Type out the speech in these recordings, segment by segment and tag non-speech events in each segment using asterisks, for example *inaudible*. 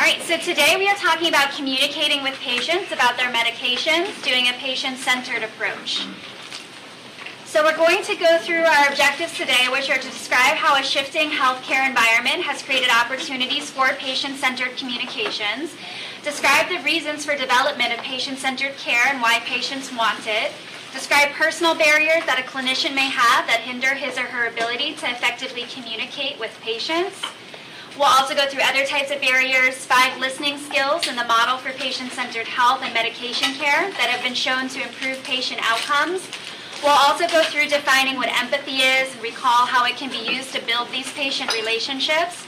All right, so today we are talking about communicating with patients about their medications, doing a patient centered approach. So, we're going to go through our objectives today, which are to describe how a shifting healthcare environment has created opportunities for patient centered communications, describe the reasons for development of patient centered care and why patients want it, describe personal barriers that a clinician may have that hinder his or her ability to effectively communicate with patients We'll also go through other types of barriers, five listening skills in the model for patient centered health and medication care that have been shown to improve patient outcomes. We'll also go through defining what empathy is, and recall how it can be used to build these patient relationships.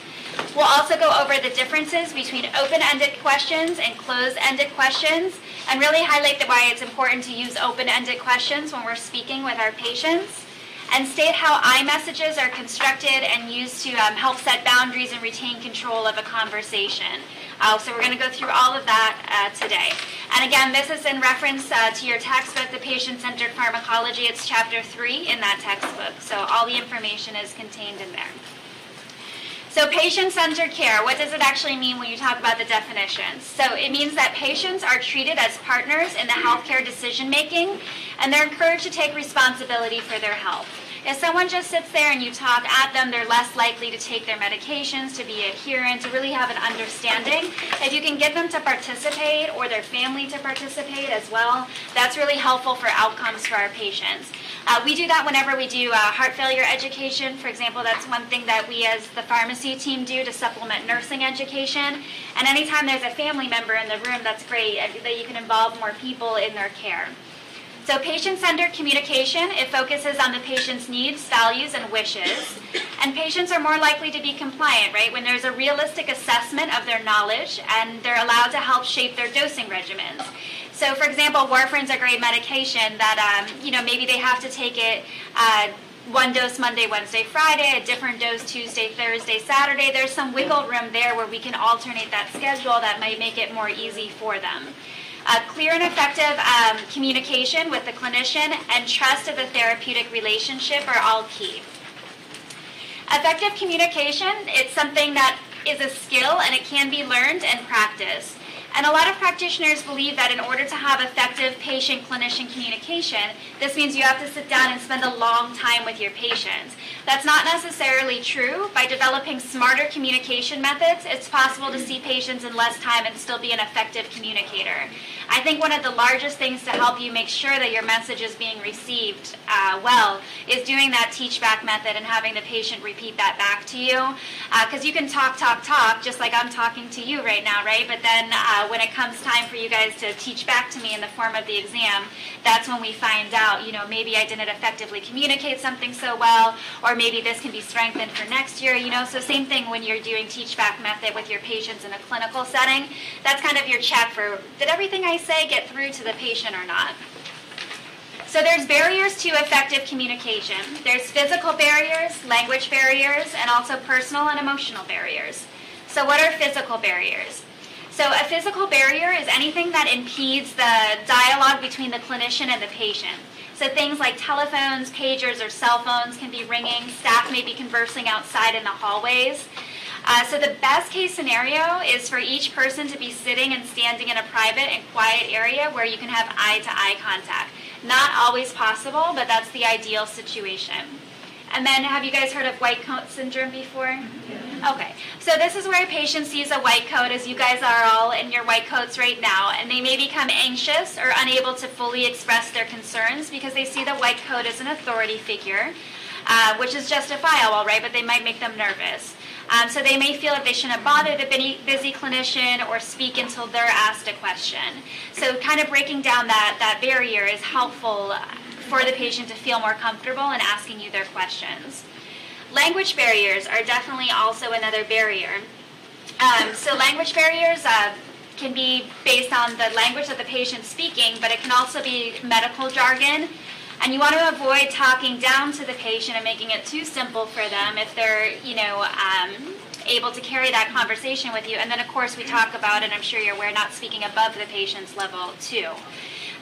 We'll also go over the differences between open ended questions and closed ended questions and really highlight why it's important to use open ended questions when we're speaking with our patients and state how I messages are constructed and used to um, help set boundaries and retain control of a conversation. Uh, so we're going to go through all of that uh, today. And again, this is in reference uh, to your textbook, The Patient-Centered Pharmacology. It's chapter 3 in that textbook. So all the information is contained in there. So patient-centered care, what does it actually mean when you talk about the definitions? So it means that patients are treated as partners in the healthcare decision making and they're encouraged to take responsibility for their health. If someone just sits there and you talk at them, they're less likely to take their medications, to be adherent, to really have an understanding. If you can get them to participate or their family to participate as well, that's really helpful for outcomes for our patients. Uh, we do that whenever we do uh, heart failure education. For example, that's one thing that we as the pharmacy team do to supplement nursing education. And anytime there's a family member in the room, that's great that you can involve more people in their care. So patient-centered communication, it focuses on the patient's needs, values, and wishes. And patients are more likely to be compliant, right, when there's a realistic assessment of their knowledge and they're allowed to help shape their dosing regimens. So, for example, warfarin's a great medication that, um, you know, maybe they have to take it uh, one dose Monday, Wednesday, Friday, a different dose Tuesday, Thursday, Saturday. There's some wiggle room there where we can alternate that schedule that might make it more easy for them. Uh, clear and effective um, communication with the clinician and trust of the therapeutic relationship are all key. Effective communication, it's something that is a skill and it can be learned and practiced. And a lot of practitioners believe that in order to have effective patient clinician communication, this means you have to sit down and spend a long time with your patients. That's not necessarily true. By developing smarter communication methods, it's possible to see patients in less time and still be an effective communicator. I think one of the largest things to help you make sure that your message is being received uh, well is doing that teach back method and having the patient repeat that back to you. Because uh, you can talk, talk, talk, just like I'm talking to you right now, right? But then uh, Uh, when it comes time for you guys to teach back to me in the form of the exam, that's when we find out, you know, maybe I didn't effectively communicate something so well, or maybe this can be strengthened for next year, you know. So, same thing when you're doing teach back method with your patients in a clinical setting. That's kind of your check for did everything I say get through to the patient or not? So there's barriers to effective communication. There's physical barriers, language barriers, and also personal and emotional barriers. So what are physical barriers? So a physical barrier is anything that impedes the dialogue between the clinician and the patient. So things like telephones, pagers, or cell phones can be ringing. Staff may be conversing outside in the hallways. Uh, so the best case scenario is for each person to be sitting and standing in a private and quiet area where you can have eye-to-eye contact. Not always possible, but that's the ideal situation. And then, have you guys heard of white coat syndrome before? Okay, so this is where a patient sees a white coat, as you guys are all in your white coats right now, and they may become anxious or unable to fully express their concerns because they see the white coat as an authority figure, uh, which is justifiable, right? But they might make them nervous. Um, so they may feel that they shouldn't bother the busy clinician or speak until they're asked a question. So kind of breaking down that, that barrier is helpful for the patient to feel more comfortable in asking you their questions. Language barriers are definitely also another barrier. Um, so language barriers uh, can be based on the language that the patient's speaking, but it can also be medical jargon. And you want to avoid talking down to the patient and making it too simple for them if they're, you know, um, able to carry that conversation with you. And then, of course, we talk about, and I'm sure you're aware, not speaking above the patient's level, too.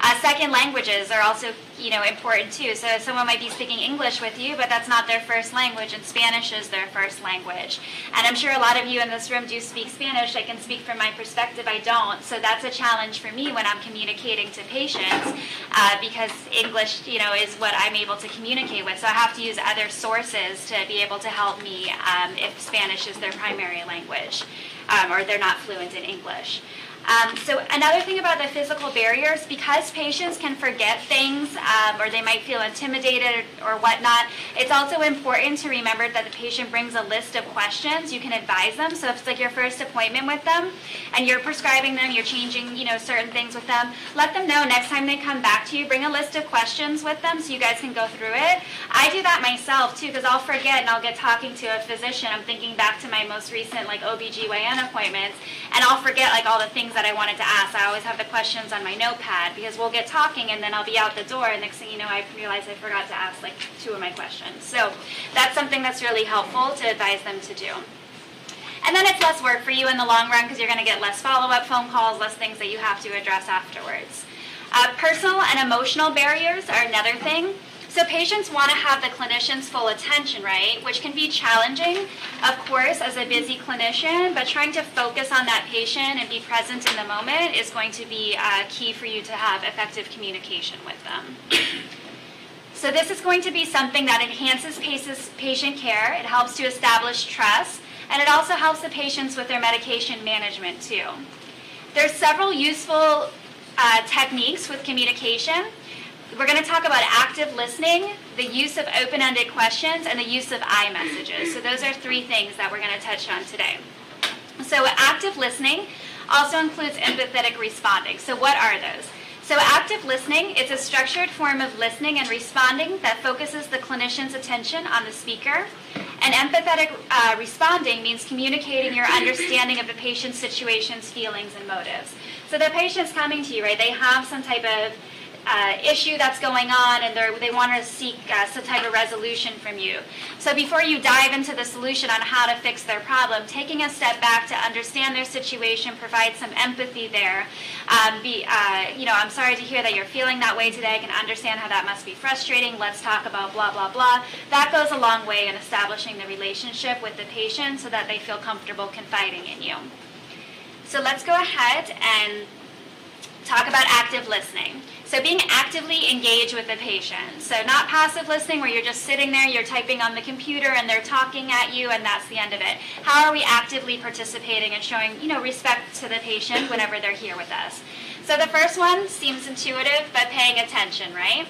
Uh, second languages are also, you know, important too. So someone might be speaking English with you, but that's not their first language, and Spanish is their first language. And I'm sure a lot of you in this room do speak Spanish. I can speak from my perspective, I don't. So that's a challenge for me when I'm communicating to patients uh, because English, you know, is what I'm able to communicate with. So I have to use other sources to be able to help me um, if Spanish is their primary language um, or they're not fluent in English. Um, so another thing about the physical barriers, because patients can forget things um, or they might feel intimidated or whatnot, it's also important to remember that the patient brings a list of questions. You can advise them. So if it's like your first appointment with them and you're prescribing them, you're changing, you know, certain things with them, let them know next time they come back to you, bring a list of questions with them so you guys can go through it. I do that myself too because I'll forget and I'll get talking to a physician. I'm thinking back to my most recent like OBGYN appointments and I'll forget like all the things that I wanted to ask. I always have the questions on my notepad because we'll get talking and then I'll be out the door and next thing you know I realize I forgot to ask like two of my questions. So that's something that's really helpful to advise them to do. And then it's less work for you in the long run because you're going to get less follow-up phone calls, less things that you have to address afterwards. Uh, personal and emotional barriers are another thing. So patients want to have the clinician's full attention, right? Which can be challenging, of course, as a busy clinician, but trying to focus on that patient and be present in the moment is going to be uh, key for you to have effective communication with them. So this is going to be something that enhances patient care. It helps to establish trust, and it also helps the patients with their medication management too. There's several useful uh, techniques with communication. We're going to talk about active listening, the use of open ended questions, and the use of I messages. So, those are three things that we're going to touch on today. So, active listening also includes empathetic responding. So, what are those? So, active listening it's a structured form of listening and responding that focuses the clinician's attention on the speaker. And empathetic uh, responding means communicating your understanding of the patient's situations, feelings, and motives. So, the patient's coming to you, right? They have some type of uh, issue that's going on and they want to seek uh, some type of resolution from you. So before you dive into the solution on how to fix their problem, taking a step back to understand their situation, provide some empathy there. Um, be, uh, you know, I'm sorry to hear that you're feeling that way today. I can understand how that must be frustrating. Let's talk about blah, blah, blah. That goes a long way in establishing the relationship with the patient so that they feel comfortable confiding in you. So let's go ahead and talk about active listening. So being actively engaged with the patient. So not passive listening where you're just sitting there, you're typing on the computer and they're talking at you and that's the end of it. How are we actively participating and showing, you know, respect to the patient whenever they're here with us? So the first one seems intuitive, but paying attention, right?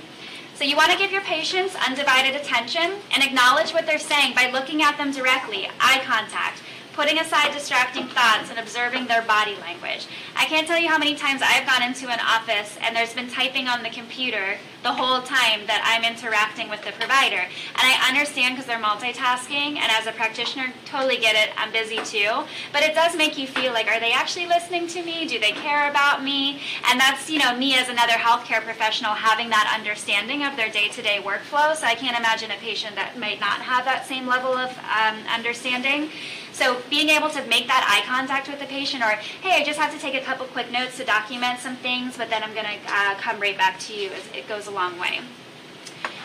So you want to give your patients undivided attention and acknowledge what they're saying by looking at them directly, eye contact putting aside distracting thoughts and observing their body language. I can't tell you how many times I've gone into an office and there's been typing on the computer the whole time that I'm interacting with the provider. And I understand because they're multitasking, and as a practitioner, totally get it. I'm busy too. But it does make you feel like, are they actually listening to me? Do they care about me? And that's, you know, me as another healthcare professional having that understanding of their day to day workflow. So I can't imagine a patient that might not have that same level of um, understanding. So being able to make that eye contact with the patient, or hey, I just have to take a couple quick notes to document some things, but then I'm going to uh, come right back to you. As it goes a long way.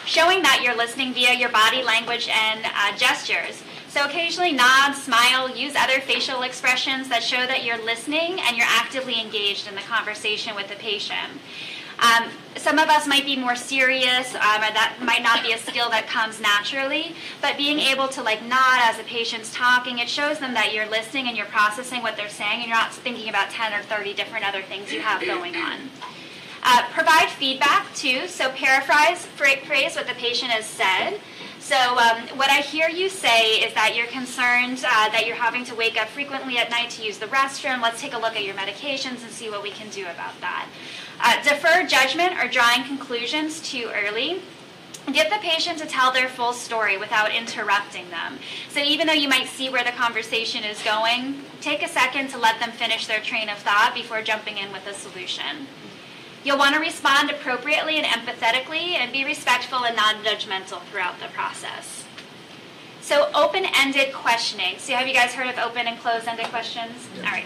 Showing that you're listening via your body language and uh, gestures. So occasionally nod, smile, use other facial expressions that show that you're listening and you're actively engaged in the conversation with the patient. Um, some of us might be more serious, um, or that might not be a skill that comes naturally. But being able to like nod as the patient's talking, it shows them that you're listening and you're processing what they're saying, and you're not thinking about 10 or 30 different other things you have going on. Uh, provide feedback too. So paraphrase phrase what the patient has said. So um, what I hear you say is that you're concerned uh, that you're having to wake up frequently at night to use the restroom. Let's take a look at your medications and see what we can do about that. Uh, defer judgment or drawing conclusions too early. Get the patient to tell their full story without interrupting them. So even though you might see where the conversation is going, take a second to let them finish their train of thought before jumping in with a solution. You'll want to respond appropriately and empathetically and be respectful and non judgmental throughout the process. So open-ended questioning. So have you guys heard of open and closed-ended questions? All right.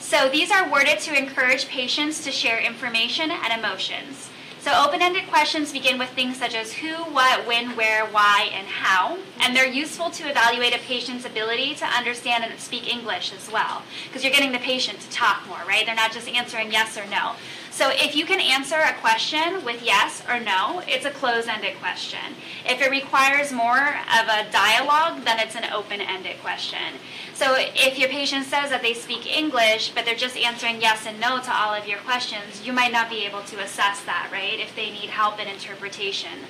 So these are worded to encourage patients to share information and emotions. So open-ended questions begin with things such as who, what, when, where, why, and how. And they're useful to evaluate a patient's ability to understand and speak English as well. Because you're getting the patient to talk more, right? They're not just answering yes or no. So if you can answer a question with yes or no, it's a closed-ended question. If it requires more of a dialogue, then it's an open-ended question. So if your patient says that they speak English, but they're just answering yes and no to all of your questions, you might not be able to assess that, right? If they need help in interpretation.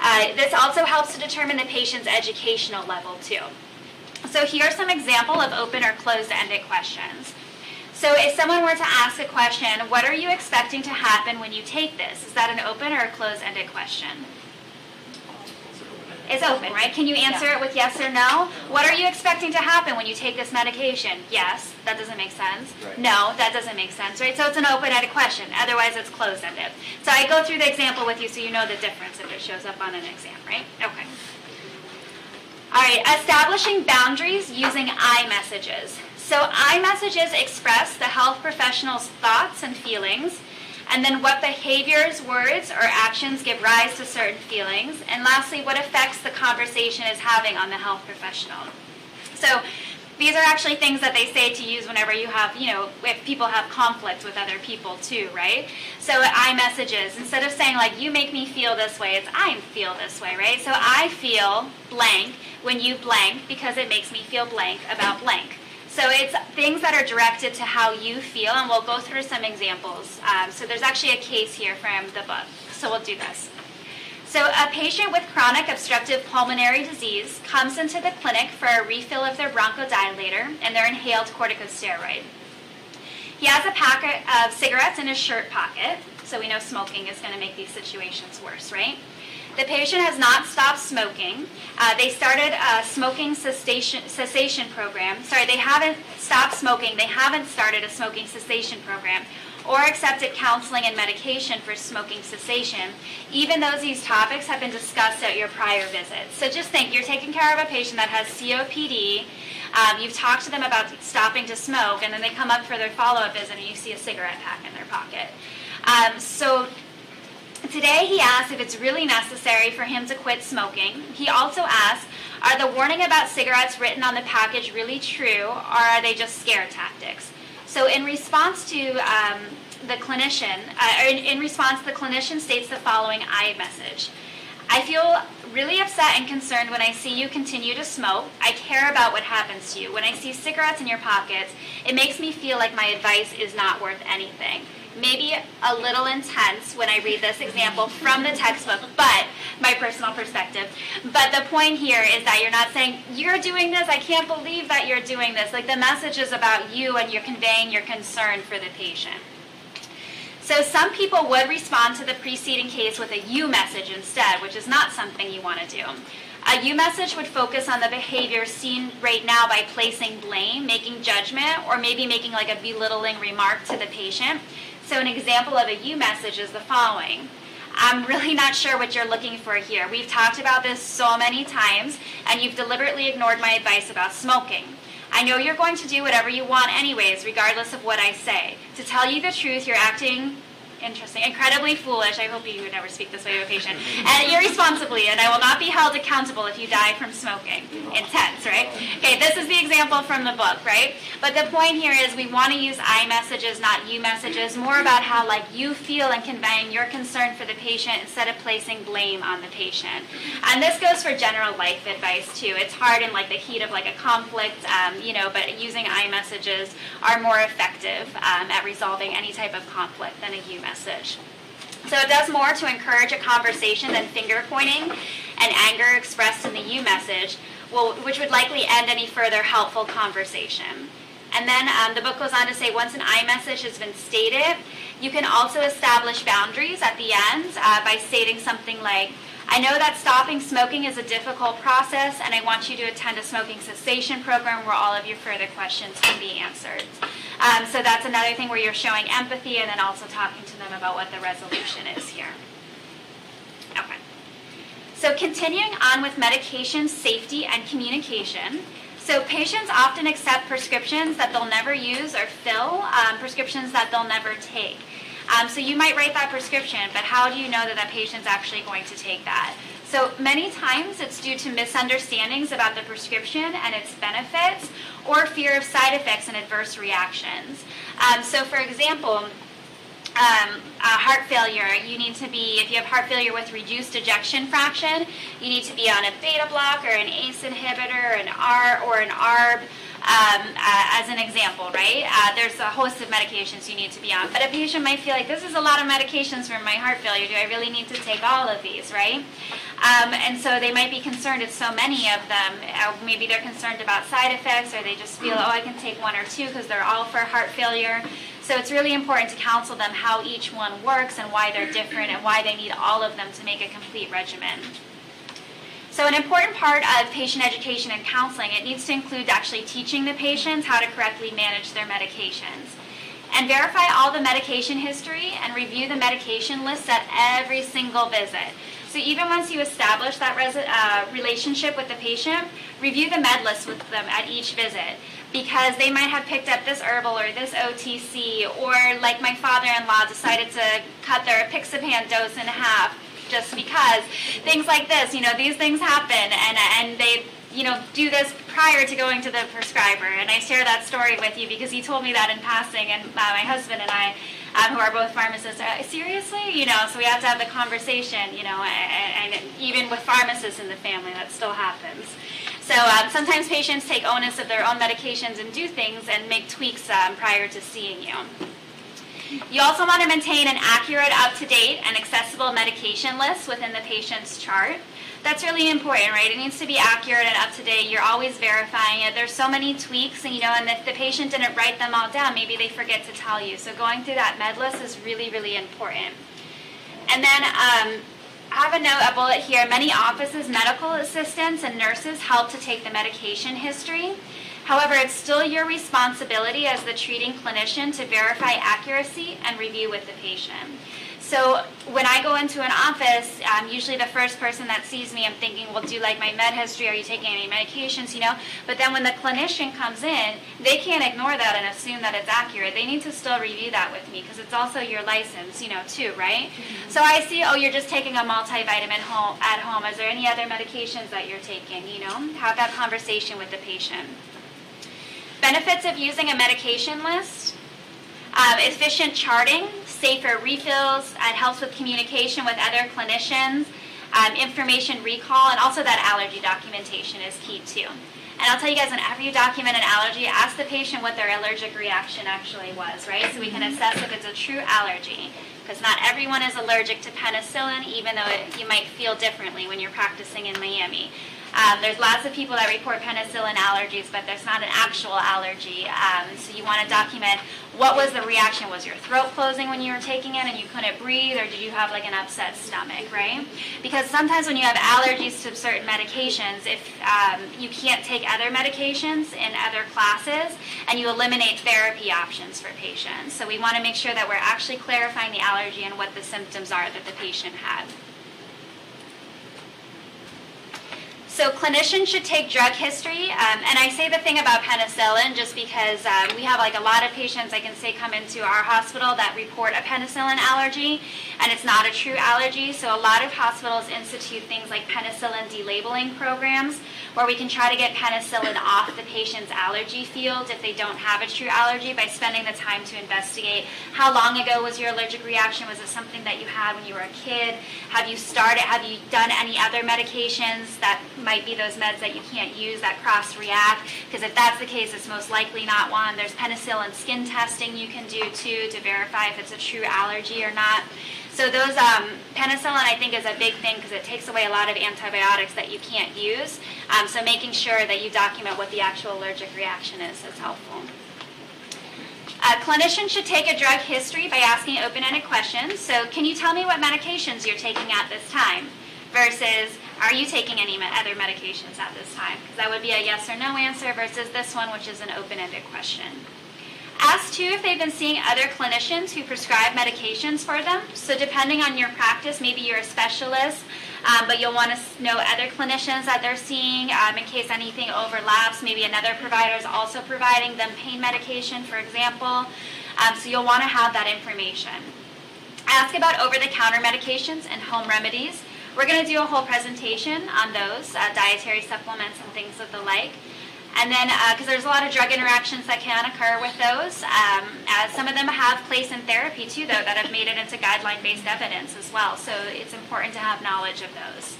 Uh, this also helps to determine the patient's educational level too. So here are some example of open or closed-ended questions. So if someone were to ask a question, what are you expecting to happen when you take this? Is that an open or a closed-ended question? It's open, right? Can you answer it with yes or no? What are you expecting to happen when you take this medication? Yes, that doesn't make sense. Right. No, that doesn't make sense, right? So it's an open-ended question. Otherwise, it's closed-ended. So I go through the example with you so you know the difference if it shows up on an exam, right? Okay. All right, establishing boundaries using I messages. So I messages express the health professional's thoughts and feelings, and then what behaviors, words, or actions give rise to certain feelings, and lastly, what effects the conversation is having on the health professional. So these are actually things that they say to use whenever you have, you know, if people have conflict with other people too, right? So I messages, instead of saying like, you make me feel this way, it's I feel this way, right? So I feel blank when you blank because it makes me feel blank about blank. So it's things that are directed to how you feel, and we'll go through some examples. Um, so there's actually a case here from the book. So we'll do this. So a patient with chronic obstructive pulmonary disease comes into the clinic for a refill of their bronchodilator and their inhaled corticosteroid. He has a packet of cigarettes in his shirt pocket, so we know smoking is going to make these situations worse, right? The patient has not stopped smoking. Uh, they started a smoking cessation, cessation program. Sorry, they haven't stopped smoking. They haven't started a smoking cessation program or accepted counseling and medication for smoking cessation, even though these topics have been discussed at your prior visits. So just think you're taking care of a patient that has COPD. Um, you've talked to them about stopping to smoke, and then they come up for their follow up visit and you see a cigarette pack in their pocket. Um, so Today, he asks if it's really necessary for him to quit smoking. He also asks, are the warning about cigarettes written on the package really true, or are they just scare tactics? So, in response to um, the clinician, uh, in, in response, the clinician states the following I message. I feel really upset and concerned when I see you continue to smoke. I care about what happens to you. When I see cigarettes in your pockets, it makes me feel like my advice is not worth anything maybe a little intense when I read this example from the textbook, but my personal perspective. But the point here is that you're not saying, you're doing this, I can't believe that you're doing this. Like the message is about you and you're conveying your concern for the patient. So some people would respond to the preceding case with a you message instead, which is not something you want to do. A you message would focus on the behavior seen right now by placing blame, making judgment, or maybe making like a belittling remark to the patient. So an example of a you message is the following. I'm really not sure what you're looking for here. We've talked about this so many times, and you've deliberately ignored my advice about smoking. I know you're going to do whatever you want, anyways, regardless of what I say. To tell you the truth, you're acting interesting, incredibly foolish. I hope you would never speak this way to a patient. And irresponsibly, and I will not be held accountable if you die from smoking. Intense, right? Okay, this is the example from the book, right? But the point here is we want to use I messages, not you messages, more about how like you feel and conveying your concern for the patient instead of placing blame on the patient. And this goes for general life advice too. It's hard in like the heat of like a conflict, um, you know, but using I messages are more effective um, at resolving any type of conflict than a you message message. So it does more to encourage a conversation than finger pointing and anger expressed in the you message, which would likely end any further helpful conversation. And then um, the book goes on to say once an I message has been stated, you can also establish boundaries at the end uh, by stating something like, I know that stopping smoking is a difficult process, and I want you to attend a smoking cessation program where all of your further questions can be answered. Um, so that's another thing where you're showing empathy and then also talking to them about what the resolution is here. Okay. So continuing on with medication safety and communication. So patients often accept prescriptions that they'll never use or fill, um, prescriptions that they'll never take. Um, so you might write that prescription, but how do you know that that patient's actually going to take that? So many times it's due to misunderstandings about the prescription and its benefits or fear of side effects and adverse reactions. Um, so, for example, um, heart failure, you need to be, if you have heart failure with reduced ejection fraction, you need to be on a beta block or an ACE inhibitor, an ARNI or an ARB um, uh, as an example, right? Uh, there's a host of medications you need to be on. But a patient might feel like this is a lot of medications for my heart failure. Do I really need to take all of these, right? Um, and so they might be concerned it's so many of them. Uh, maybe they're concerned about side effects or they just feel, oh, I can take one or two because they're all for heart failure. So it's really important to counsel them how each one works and why they're different and why they need all of them to make a complete regimen. So an important part of patient education and counseling, it needs to include actually teaching the patients how to correctly manage their medications. And verify all the medication history and review the medication list at every single visit. So even once you establish that uh, relationship with the patient, review the med list with them at each visit because they might have picked up this herbal or this OTC, or like my father-in-law decided to cut their apixaban dose in half just because things like this, you know, these things happen, and and they you know do this prior to going to the prescriber. And I share that story with you because he told me that in passing, and uh, my husband and I. Um, who are both pharmacists are seriously you know so we have to have the conversation you know and, and even with pharmacists in the family that still happens so um, sometimes patients take onus of their own medications and do things and make tweaks um, prior to seeing you you also want to maintain an accurate, up-to-date, and accessible medication list within the patient's chart. That's really important, right? It needs to be accurate and up to date. You're always verifying it. There's so many tweaks, and you know, and if the patient didn't write them all down, maybe they forget to tell you. So going through that med list is really, really important. And then um, I have a note, a bullet here. Many offices, medical assistants, and nurses help to take the medication history. However, it's still your responsibility as the treating clinician to verify accuracy and review with the patient. So when I go into an office, um, usually the first person that sees me, I'm thinking, well, do you like my med history? Are you taking any medications? You know. But then when the clinician comes in, they can't ignore that and assume that it's accurate. They need to still review that with me because it's also your license, you know, too, right? Mm-hmm. So I see, oh, you're just taking a multivitamin home at home. Is there any other medications that you're taking? You know, have that conversation with the patient. Benefits of using a medication list. Um, efficient charting, safer refills, it helps with communication with other clinicians, um, information recall, and also that allergy documentation is key too. And I'll tell you guys, whenever you document an allergy, ask the patient what their allergic reaction actually was, right? So we can assess if it's a true allergy. Because not everyone is allergic to penicillin, even though it, you might feel differently when you're practicing in Miami. Um, there's lots of people that report penicillin allergies, but there's not an actual allergy. Um, so you want to document what was the reaction. Was your throat closing when you were taking it and you couldn't breathe, or did you have like an upset stomach, right? Because sometimes when you have allergies to certain medications, if um, you can't take other medications in other classes, and you eliminate therapy options for patients. So we want to make sure that we're actually clarifying the allergy and what the symptoms are that the patient had. So clinicians should take drug history, um, and I say the thing about penicillin just because um, we have like a lot of patients I can say come into our hospital that report a penicillin allergy, and it's not a true allergy. So a lot of hospitals institute things like penicillin delabeling programs, where we can try to get penicillin off the patient's allergy field if they don't have a true allergy by spending the time to investigate how long ago was your allergic reaction? Was it something that you had when you were a kid? Have you started? Have you done any other medications that might be those meds that you can't use that cross react. Because if that's the case, it's most likely not one. There's penicillin skin testing you can do too to verify if it's a true allergy or not. So those um, penicillin, I think, is a big thing because it takes away a lot of antibiotics that you can't use. Um, so making sure that you document what the actual allergic reaction is is helpful. A clinician should take a drug history by asking open-ended questions. So, can you tell me what medications you're taking at this time? Versus, are you taking any other medications at this time? Because that would be a yes or no answer versus this one, which is an open ended question. Ask too if they've been seeing other clinicians who prescribe medications for them. So depending on your practice, maybe you're a specialist, um, but you'll want to know other clinicians that they're seeing um, in case anything overlaps. Maybe another provider is also providing them pain medication, for example. Um, so you'll want to have that information. Ask about over-the-counter medications and home remedies. We're going to do a whole presentation on those, uh, dietary supplements and things of the like. And then, because uh, there's a lot of drug interactions that can occur with those, um, some of them have place in therapy too, though, that have made it into guideline-based evidence as well. So it's important to have knowledge of those.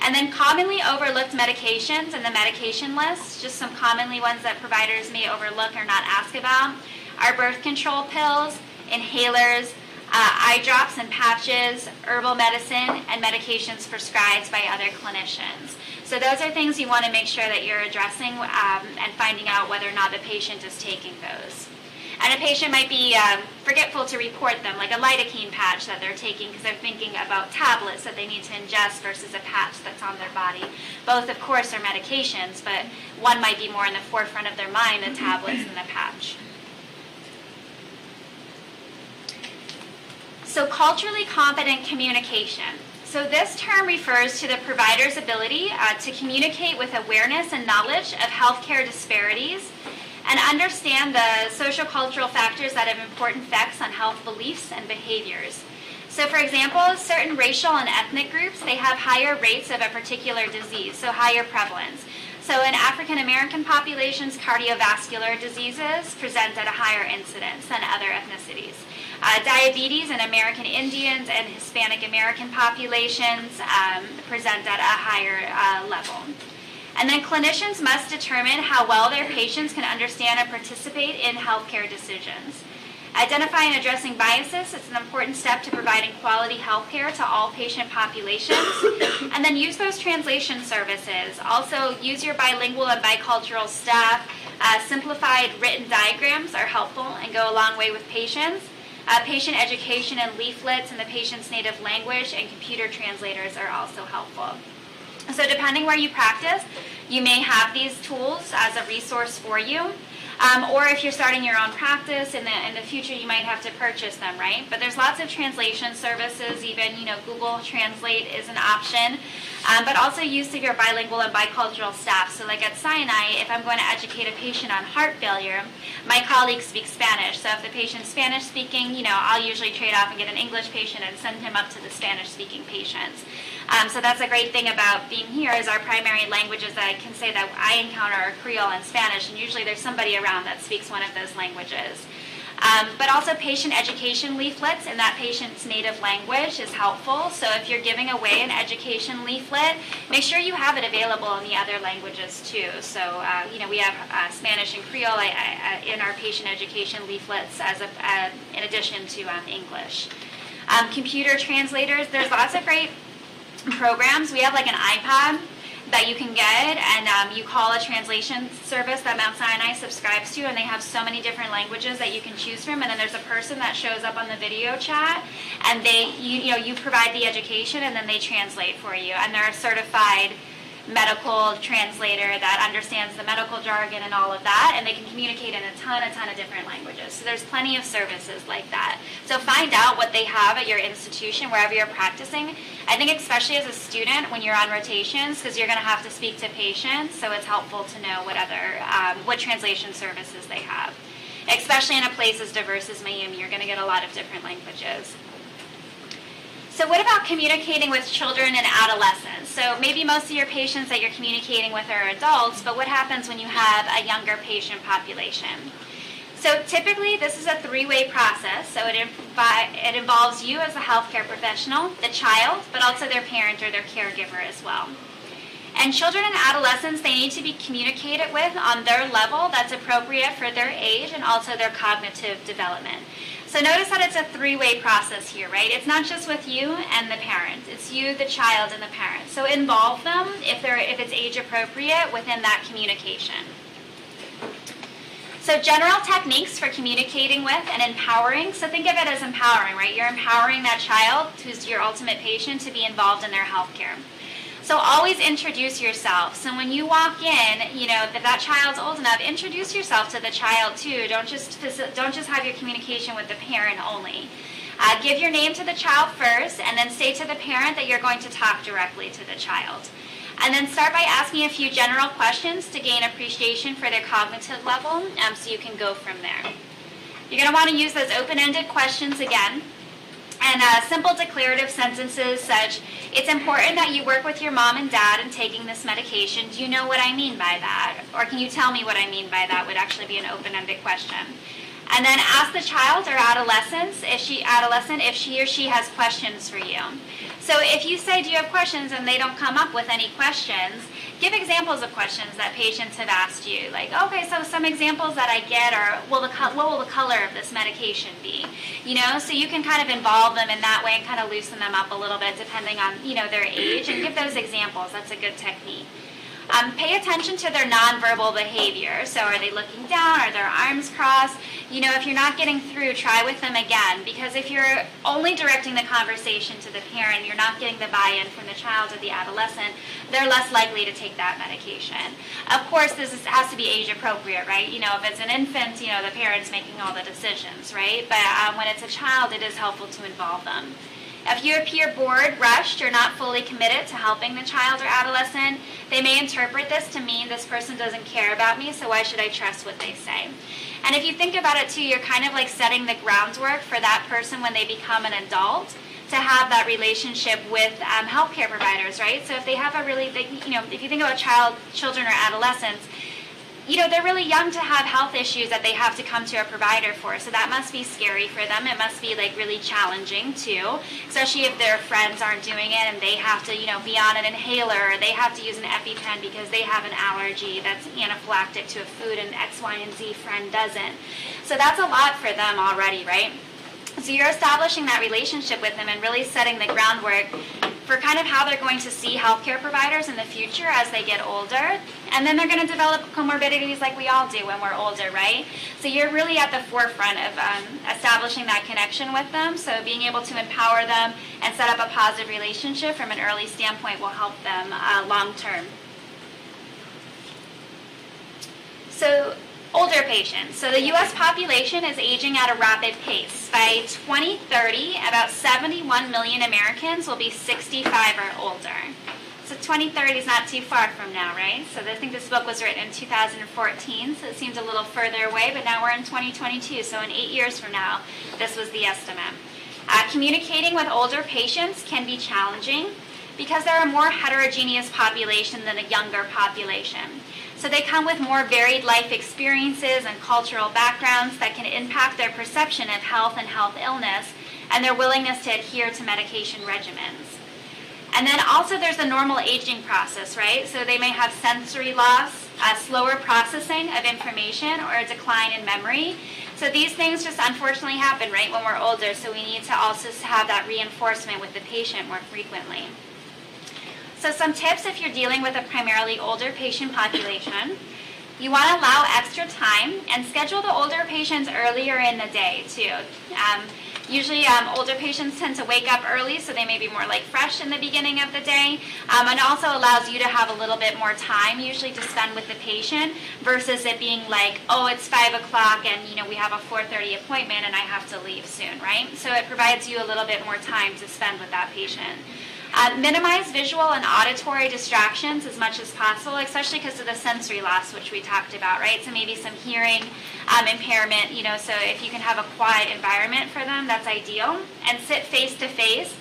And then commonly overlooked medications and the medication list, just some commonly ones that providers may overlook or not ask about, are birth control pills, inhalers, uh, eye drops and patches, herbal medicine, and medications prescribed by other clinicians. So those are things you want to make sure that you're addressing um, and finding out whether or not the patient is taking those. And a patient might be um, forgetful to report them, like a lidocaine patch that they're taking because they're thinking about tablets that they need to ingest versus a patch that's on their body. Both, of course, are medications, but one might be more in the forefront of their mind, the tablets and the patch. So culturally competent communication. So this term refers to the provider's ability uh, to communicate with awareness and knowledge of healthcare disparities and understand the social cultural factors that have important effects on health beliefs and behaviors. So for example, certain racial and ethnic groups, they have higher rates of a particular disease, so higher prevalence. So in African American populations, cardiovascular diseases present at a higher incidence than other ethnicities. Uh, diabetes in American Indians and Hispanic American populations um, present at a higher uh, level. And then clinicians must determine how well their patients can understand and participate in healthcare decisions. Identifying and addressing biases is an important step to providing quality healthcare to all patient populations. and then use those translation services. Also, use your bilingual and bicultural staff. Uh, simplified written diagrams are helpful and go a long way with patients. Uh, patient education and leaflets in the patient's native language and computer translators are also helpful. So depending where you practice, you may have these tools as a resource for you. Um, or if you're starting your own practice in the in the future, you might have to purchase them, right? But there's lots of translation services. Even you know Google Translate is an option, um, but also use of your bilingual and bicultural staff. So like at Sinai, if I'm going to educate a patient on heart failure, my colleagues speak Spanish. So if the patient's Spanish speaking, you know I'll usually trade off and get an English patient and send him up to the Spanish speaking patients. Um, so that's a great thing about being here is our primary languages that I can say that I encounter are Creole and Spanish, and usually there's somebody around that speaks one of those languages. Um, but also patient education leaflets in that patient's native language is helpful. So if you're giving away an education leaflet, make sure you have it available in the other languages too. So uh, you know we have uh, Spanish and Creole I, I, in our patient education leaflets as a, uh, in addition to um, English. Um, computer translators, there's lots of great programs. We have like an iPad that you can get, and um, you call a translation service that Mount Sinai subscribes to, and they have so many different languages that you can choose from. And then there's a person that shows up on the video chat, and they, you, you know, you provide the education, and then they translate for you, and they're certified medical translator that understands the medical jargon and all of that, and they can communicate in a ton, a ton of different languages. So there's plenty of services like that. So find out what they have at your institution, wherever you're practicing. I think especially as a student when you're on rotations, because you're going to have to speak to patients, so it's helpful to know what other, um, what translation services they have. Especially in a place as diverse as Miami, you're going to get a lot of different languages. So what about communicating with children and adolescents? So maybe most of your patients that you're communicating with are adults, but what happens when you have a younger patient population? So typically this is a three-way process. So it, it involves you as a healthcare professional, the child, but also their parent or their caregiver as well. And children and adolescents, they need to be communicated with on their level that's appropriate for their age and also their cognitive development. So notice that it's a three-way process here, right? It's not just with you and the parent. It's you, the child, and the parent. So involve them if they're if it's age appropriate within that communication. So general techniques for communicating with and empowering. So think of it as empowering, right? You're empowering that child, who's your ultimate patient, to be involved in their health care. So always introduce yourself. So when you walk in, you know that that child's old enough, introduce yourself to the child too. Don't just don't just have your communication with the parent only. Uh, give your name to the child first, and then say to the parent that you're going to talk directly to the child. And then start by asking a few general questions to gain appreciation for their cognitive level, um, so you can go from there. You're going to want to use those open-ended questions again. And uh, simple declarative sentences such, it's important that you work with your mom and dad in taking this medication. Do you know what I mean by that? Or can you tell me what I mean by that would actually be an open-ended question. And then ask the child or adolescent if she adolescent if she or she has questions for you. So if you say, do you have questions, and they don't come up with any questions, give examples of questions that patients have asked you. Like, okay, so some examples that I get are, will the what will the color of this medication be? You know, so you can kind of involve them in that way and kind of loosen them up a little bit depending on you know their age, and give those examples. That's a good technique. Um, pay attention to their nonverbal behavior. So, are they looking down? Are their arms crossed? You know, if you're not getting through, try with them again. Because if you're only directing the conversation to the parent, you're not getting the buy in from the child or the adolescent, they're less likely to take that medication. Of course, this is, has to be age appropriate, right? You know, if it's an infant, you know, the parent's making all the decisions, right? But um, when it's a child, it is helpful to involve them. If you appear bored, rushed, or not fully committed to helping the child or adolescent, they may interpret this to mean this person doesn't care about me, so why should I trust what they say? And if you think about it too, you're kind of like setting the groundwork for that person when they become an adult to have that relationship with um, healthcare providers, right? So if they have a really, they, you know, if you think about child, children or adolescents, you know, they're really young to have health issues that they have to come to a provider for. So that must be scary for them. It must be like really challenging too, especially if their friends aren't doing it and they have to, you know, be on an inhaler or they have to use an EpiPen because they have an allergy that's anaphylactic to a food and X, Y, and Z friend doesn't. So that's a lot for them already, right? So you're establishing that relationship with them and really setting the groundwork for kind of how they're going to see healthcare providers in the future as they get older. And then they're going to develop comorbidities like we all do when we're older, right? So you're really at the forefront of um, establishing that connection with them. So being able to empower them and set up a positive relationship from an early standpoint will help them uh, long term. So Older patients. So the U.S. population is aging at a rapid pace. By 2030, about 71 million Americans will be 65 or older. So 2030 is not too far from now, right? So I think this book was written in 2014, so it seems a little further away, but now we're in 2022, so in eight years from now, this was the estimate. Uh, communicating with older patients can be challenging because they're a more heterogeneous population than a younger population. So they come with more varied life experiences and cultural backgrounds that can impact their perception of health and health illness and their willingness to adhere to medication regimens. And then also there's the normal aging process, right? So they may have sensory loss, a slower processing of information, or a decline in memory. So these things just unfortunately happen, right, when we're older. So we need to also have that reinforcement with the patient more frequently. So some tips if you're dealing with a primarily older patient population. You want to allow extra time and schedule the older patients earlier in the day too. Um, usually um, older patients tend to wake up early so they may be more like fresh in the beginning of the day um, and also allows you to have a little bit more time usually to spend with the patient versus it being like oh it's 5 o'clock and you know we have a 4.30 appointment and i have to leave soon right so it provides you a little bit more time to spend with that patient uh, minimize visual and auditory distractions as much as possible, especially because of the sensory loss, which we talked about, right? So maybe some hearing um, impairment, you know, so if you can have a quiet environment for them, that's ideal. And sit face to face,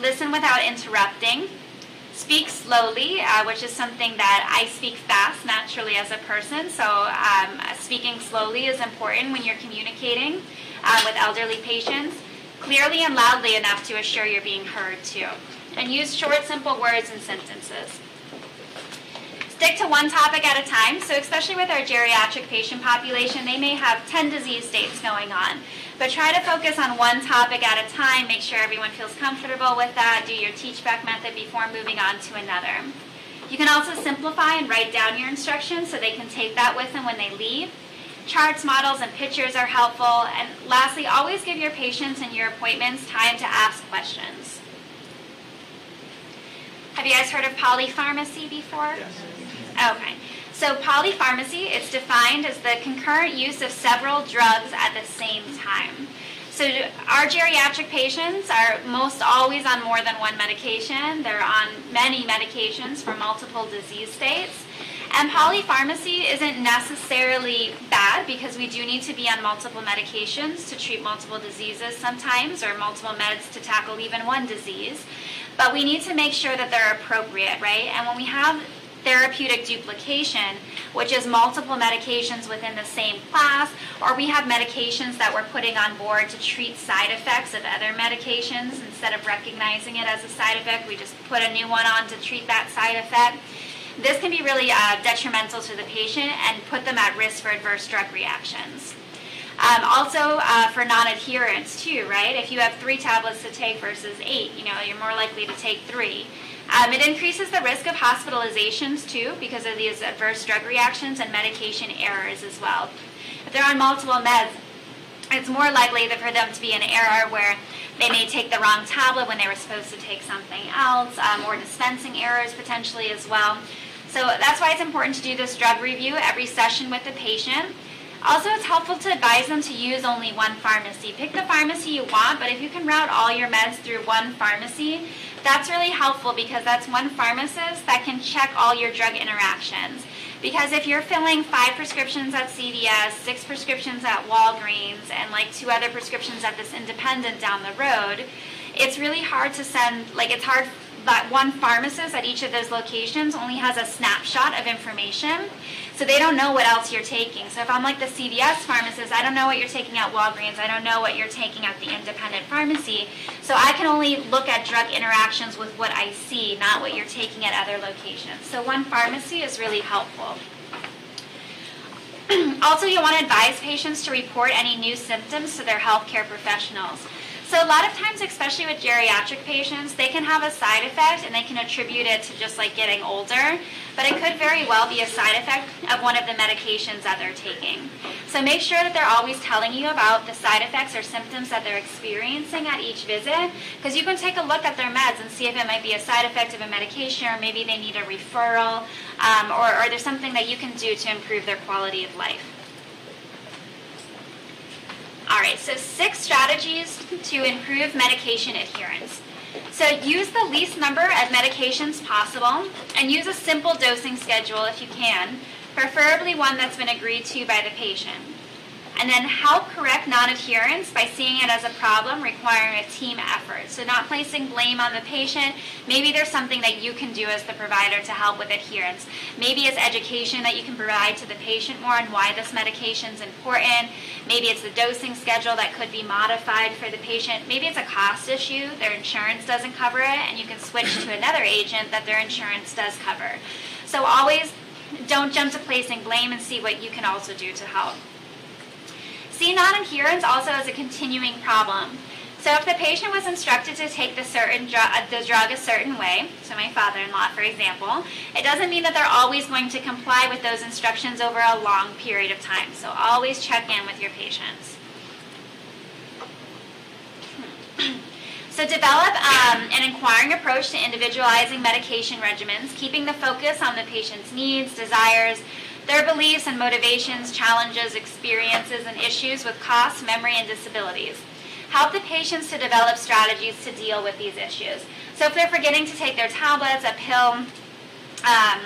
listen without interrupting. Speak slowly, uh, which is something that I speak fast naturally as a person, so um, speaking slowly is important when you're communicating uh, with elderly patients. Clearly and loudly enough to assure you're being heard too and use short, simple words and sentences. Stick to one topic at a time. So, especially with our geriatric patient population, they may have 10 disease states going on. But try to focus on one topic at a time. Make sure everyone feels comfortable with that. Do your teach back method before moving on to another. You can also simplify and write down your instructions so they can take that with them when they leave. Charts, models, and pictures are helpful. And lastly, always give your patients and your appointments time to ask questions. Have you guys heard of polypharmacy before? Yes. Okay. So polypharmacy is defined as the concurrent use of several drugs at the same time. So our geriatric patients are most always on more than one medication. They're on many medications for multiple disease states. And polypharmacy isn't necessarily bad because we do need to be on multiple medications to treat multiple diseases sometimes or multiple meds to tackle even one disease. But we need to make sure that they're appropriate, right? And when we have therapeutic duplication, which is multiple medications within the same class, or we have medications that we're putting on board to treat side effects of other medications. Instead of recognizing it as a side effect, we just put a new one on to treat that side effect. This can be really uh, detrimental to the patient and put them at risk for adverse drug reactions. Um, also, uh, for non-adherence too, right? If you have three tablets to take versus eight, you know, you're more likely to take three. Um, it increases the risk of hospitalizations too because of these adverse drug reactions and medication errors as well. If they're on multiple meds, it's more likely for them to be an error where they may take the wrong tablet when they were supposed to take something else, um, or dispensing errors potentially as well. So that's why it's important to do this drug review every session with the patient. Also, it's helpful to advise them to use only one pharmacy. Pick the pharmacy you want, but if you can route all your meds through one pharmacy, that's really helpful because that's one pharmacist that can check all your drug interactions. Because if you're filling five prescriptions at CVS, six prescriptions at Walgreens, and like two other prescriptions at this independent down the road, it's really hard to send, like, it's hard that one pharmacist at each of those locations only has a snapshot of information. So they don't know what else you're taking. So if I'm like the CVS pharmacist, I don't know what you're taking at Walgreens. I don't know what you're taking at the independent pharmacy. So I can only look at drug interactions with what I see, not what you're taking at other locations. So one pharmacy is really helpful. *clears throat* also, you want to advise patients to report any new symptoms to their healthcare professionals. So a lot of times, especially with geriatric patients, they can have a side effect and they can attribute it to just like getting older, but it could very well be a side effect of one of the medications that they're taking. So make sure that they're always telling you about the side effects or symptoms that they're experiencing at each visit, because you can take a look at their meds and see if it might be a side effect of a medication or maybe they need a referral um, or, or there's something that you can do to improve their quality of life. All right, so six strategies to improve medication adherence. So use the least number of medications possible and use a simple dosing schedule if you can, preferably one that's been agreed to by the patient and then help correct non-adherence by seeing it as a problem requiring a team effort. So not placing blame on the patient. Maybe there's something that you can do as the provider to help with adherence. Maybe it's education that you can provide to the patient more on why this medication is important. Maybe it's the dosing schedule that could be modified for the patient. Maybe it's a cost issue. Their insurance doesn't cover it and you can switch to another agent that their insurance does cover. So always don't jump to placing blame and see what you can also do to help. See non-adherence also as a continuing problem. So if the patient was instructed to take the certain dr- uh, the drug a certain way, so my father-in-law, for example, it doesn't mean that they're always going to comply with those instructions over a long period of time. So always check in with your patients. So develop um, an inquiring approach to individualizing medication regimens, keeping the focus on the patient's needs, desires, their beliefs and motivations, challenges, experiences, and issues with costs, memory, and disabilities. Help the patients to develop strategies to deal with these issues. So if they're forgetting to take their tablets, a pill, um,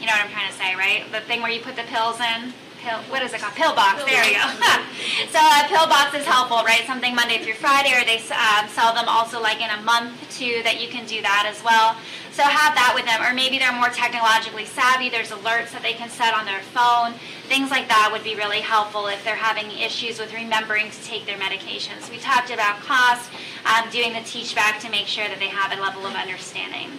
you know what I'm trying to say, right? The thing where you put the pills in, pill, what is it called? Pill box. There you go. *laughs* so a pill box is helpful, right? Something Monday through Friday, or they um, sell them also like in a month too that you can do that as well. So have that with them, or maybe they're more technologically savvy. There's alerts that they can set on their phone. Things like that would be really helpful if they're having issues with remembering to take their medications. We talked about cost, um, doing the teach back to make sure that they have a level of understanding.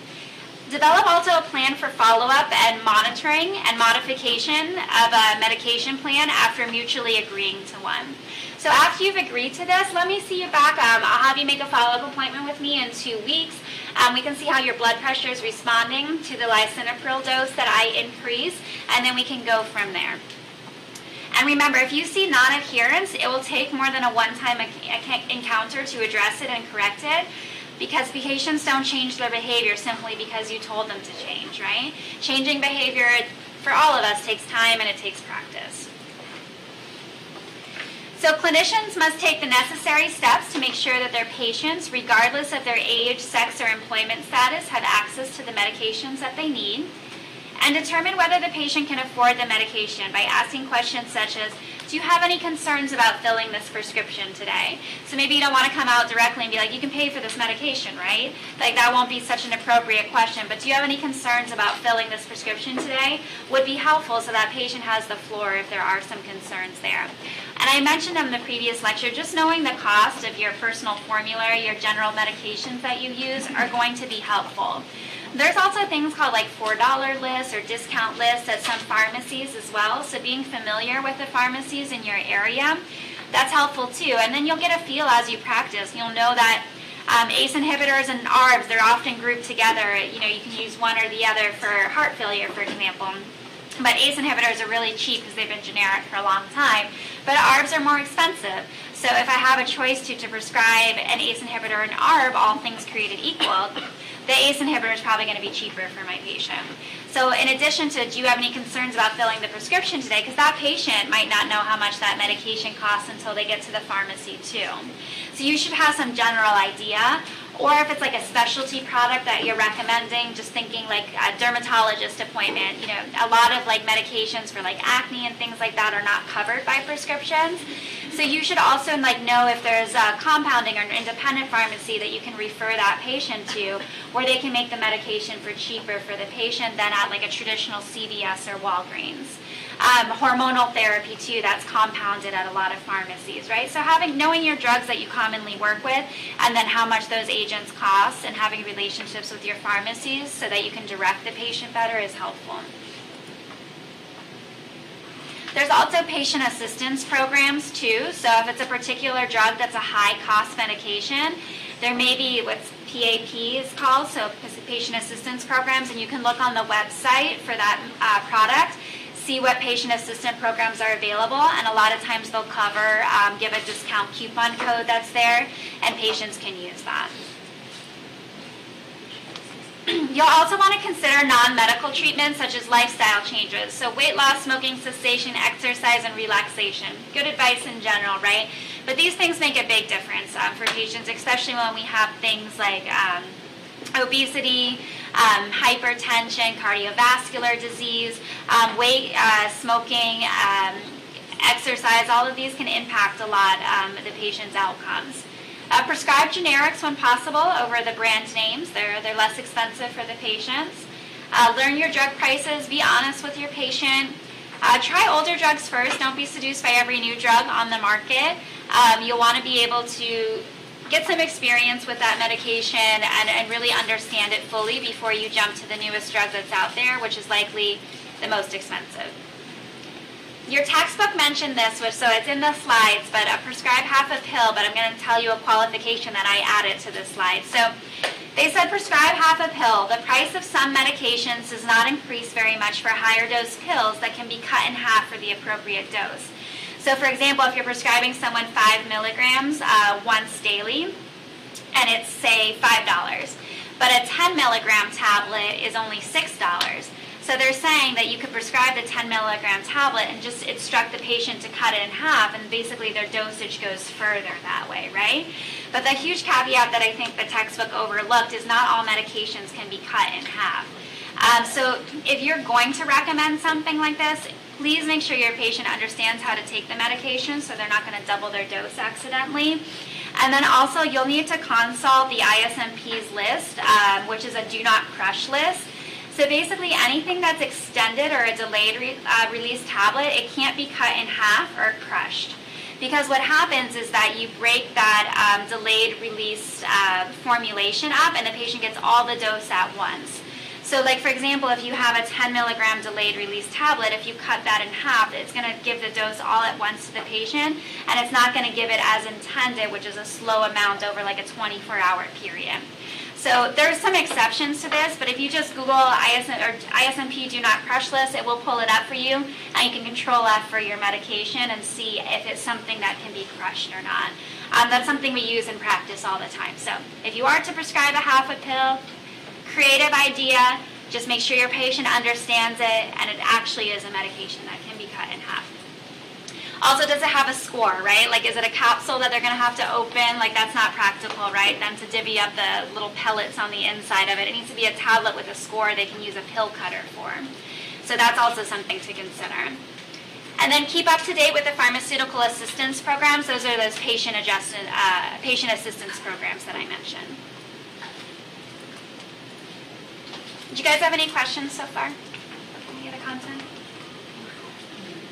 Develop also a plan for follow-up and monitoring and modification of a medication plan after mutually agreeing to one. So after you've agreed to this, let me see you back. Um, I'll have you make a follow-up appointment with me in two weeks. Um, we can see how your blood pressure is responding to the lisinopril dose that I increase, and then we can go from there. And remember, if you see non-adherence, it will take more than a one-time encounter to address it and correct it. Because patients don't change their behavior simply because you told them to change, right? Changing behavior for all of us takes time and it takes practice. So clinicians must take the necessary steps to make sure that their patients, regardless of their age, sex, or employment status, have access to the medications that they need and determine whether the patient can afford the medication by asking questions such as, do you have any concerns about filling this prescription today? So maybe you don't want to come out directly and be like, you can pay for this medication, right? Like that won't be such an appropriate question, but do you have any concerns about filling this prescription today? Would be helpful so that patient has the floor if there are some concerns there. And I mentioned in the previous lecture, just knowing the cost of your personal formulary, your general medications that you use are going to be helpful. There's also things called like $4 lists or discount lists at some pharmacies as well. So being familiar with the pharmacies in your area, that's helpful too. And then you'll get a feel as you practice. You'll know that um, ACE inhibitors and ARBs, they're often grouped together. You know, you can use one or the other for heart failure, for example. But ACE inhibitors are really cheap because they've been generic for a long time. But ARBs are more expensive. So if I have a choice to, to prescribe an ACE inhibitor and ARB, all things created equal, the ACE inhibitor is probably going to be cheaper for my patient. So in addition to, do you have any concerns about filling the prescription today? Because that patient might not know how much that medication costs until they get to the pharmacy too. So you should have some general idea. Or if it's like a specialty product that you're recommending, just thinking like a dermatologist appointment, you know, a lot of like medications for like acne and things like that are not covered by prescriptions. So you should also like know if there's a compounding or an independent pharmacy that you can refer that patient to, where they can make the medication for cheaper for the patient than at like a traditional CVS or Walgreens. Um, hormonal therapy too that's compounded at a lot of pharmacies right? So having knowing your drugs that you commonly work with and then how much those agents cost and having relationships with your pharmacies so that you can direct the patient better is helpful. There's also patient assistance programs too. So if it's a particular drug that's a high cost medication, there may be what's PAP is called, so patient assistance programs, and you can look on the website for that uh, product, see what patient assistance programs are available, and a lot of times they'll cover, um, give a discount coupon code that's there, and patients can use that. *clears throat* You'll also want to consider non-medical treatments such as lifestyle changes. So weight loss, smoking cessation, exercise, and relaxation. Good advice in general, right? But these things make a big difference um, for patients, especially when we have things like um, obesity, um, hypertension, cardiovascular disease, um, weight, uh, smoking, um, exercise. All of these can impact a lot um, the patient's outcomes. Uh, prescribe generics when possible over the brand names. They're, they're less expensive for the patients. Uh, learn your drug prices. Be honest with your patient. Uh, try older drugs first. Don't be seduced by every new drug on the market. Um, you'll want to be able to get some experience with that medication and, and really understand it fully before you jump to the newest drug that's out there, which is likely the most expensive. Your textbook mentioned this, which so it's in the slides, but a prescribe half a pill, but I'm going to tell you a qualification that I added to the slide. So they said prescribe half a pill. The price of some medications does not increase very much for higher dose pills that can be cut in half for the appropriate dose. So for example, if you're prescribing someone five milligrams uh, once daily, and it's say $5, but a 10 milligram tablet is only $6. So they're saying that you could prescribe the 10 milligram tablet and just instruct the patient to cut it in half, and basically their dosage goes further that way, right? But the huge caveat that I think the textbook overlooked is not all medications can be cut in half. Um, so if you're going to recommend something like this, please make sure your patient understands how to take the medication so they're not going to double their dose accidentally. And then also you'll need to consult the ISMP's list, um, which is a do not crush list. So basically anything that's extended or a delayed re- uh, release tablet, it can't be cut in half or crushed. Because what happens is that you break that um, delayed release uh, formulation up and the patient gets all the dose at once. So like for example, if you have a 10 milligram delayed release tablet, if you cut that in half, it's going to give the dose all at once to the patient, and it's not going to give it as intended, which is a slow amount over like a 24 hour period. So there's some exceptions to this, but if you just Google ISM, or ISMP do not crush list, it will pull it up for you, and you can control F for your medication and see if it's something that can be crushed or not. Um, that's something we use in practice all the time. So if you are to prescribe a half a pill, creative idea, just make sure your patient understands it and it actually is a medication that can be cut in half. Also, does it have a score, right? Like, is it a capsule that they're going to have to open? Like, that's not practical, right? Then to divvy up the little pellets on the inside of it. It needs to be a tablet with a score they can use a pill cutter for. So that's also something to consider. And then keep up to date with the pharmaceutical assistance programs. Those are those patient adjusted, uh, patient assistance programs that I mentioned. Do you guys have any questions so far? Any other content?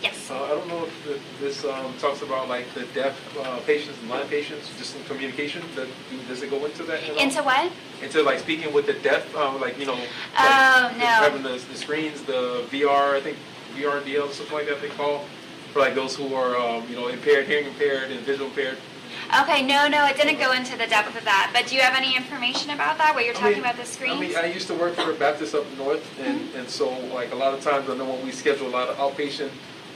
Yes. Uh, I don't know if the, this um, talks about like the deaf uh, patients and blind patients, just in communication. That, does it go into that? At all? Into what? Into like speaking with the deaf, um, like you know, like Oh, no. having the, the screens, the VR, I think VR DL or something like that they call for like those who are um, you know impaired, hearing impaired, and visual impaired. Okay, no, no, it didn't go into the depth of that. But do you have any information about that? What you're I talking mean- about the screens? I mean, I used to work for Baptist up north, and, Mm-hmm. and so like a lot of times I know when we schedule a lot of outpatient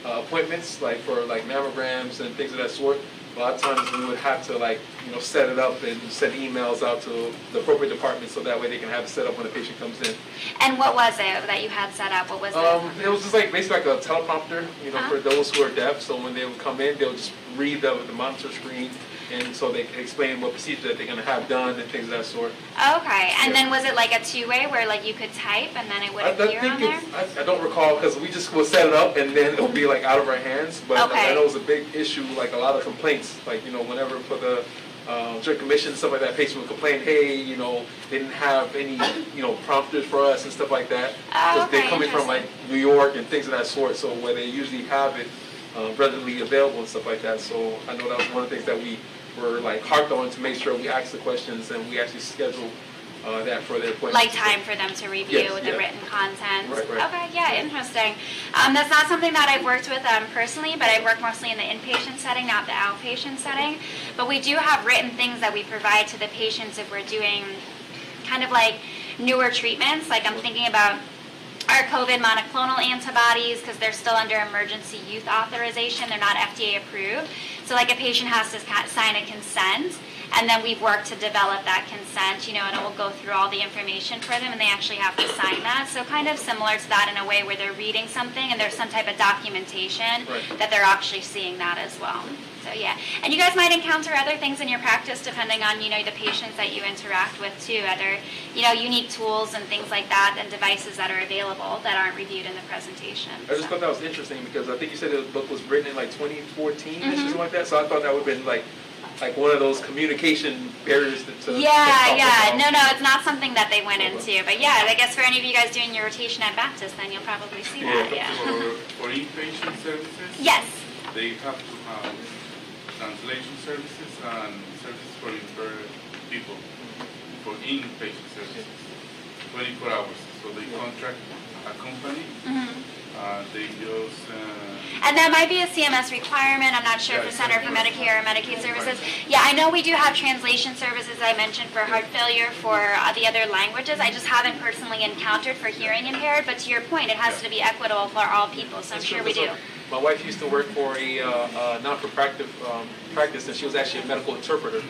uh, appointments, like for like mammograms and things of that sort, a lot of times we would have to like you know set it up and send emails out to the appropriate department so that way they can have it set up when the patient comes in. and what was it that you had set up? What was Um, it? it was just like basically like a teleprompter, you know, Uh-huh. for those who are deaf. So when they would come in, they'll just read the, the monitor screen, and so they can explain what procedure that they're going to have done and things of that sort. Okay, and Yeah. then was it like a two-way where like you could type and then it would I, I appear on there? I, I don't recall because we just would set it up and then it'll be like out of our hands. But Okay. I know it was a big issue, like a lot of complaints, like you know, whenever for the uh, joint commission stuff like that, patient would complain, hey, you know, they didn't have any, you know, prompters for us and stuff like that. Oh, Because they're coming from like New York and things of that sort, so where they usually have it uh, readily available and stuff like that. So I know that was one of the things that we were like harped on to make sure we asked the questions and we actually scheduled uh, that for their appointment. like time for them to review Yes, the yeah. written content. Right, right. Okay, yeah, interesting. Um, that's not something that I've worked with um, personally, but I work mostly in the inpatient setting, not the outpatient setting. But we do have written things that we provide to the patients if we're doing kind of like newer treatments. Like I'm thinking about our COVID monoclonal antibodies because they're still under emergency use authorization. They're not FDA approved. So like a patient has to ca- sign a consent and then we've worked to develop that consent, you know, and it will go through all the information for them and they actually have to sign that. So kind of similar to that in a way where they're reading something and there's some type of documentation Right. that they're actually seeing that as well. So yeah, and you guys might encounter other things in your practice depending on you know the patients that you interact with too, other you know unique tools and things like that, and devices that are available that aren't reviewed in the presentation. I just So- thought that was interesting because I think you said the book was written in like 2014 or Mhm. something like that. So I thought that would have been like like one of those communication barriers to, to Yeah, talk yeah. No, no, it's not something that they went into. But yeah, I guess for any of you guys doing your rotation at Baptist, then you'll probably see that. Yeah. For, for inpatient services? yes. They have to have translation services and services for impaired people for inpatient services, 24 hours. So they contract a company, hmm uh, they just, uh, And that might be a CMS requirement. I'm not sure if Yeah, the Center for Medicare or Medicaid Services. Yeah, I know we do have translation services I mentioned for heart failure for uh, the other languages. I just haven't personally encountered for hearing impaired. But to your point, it has to be equitable for all people. So I'm That's sure we do. My wife used to work for a uh, uh, non-for-profit um, practice, and she was actually a medical interpreter.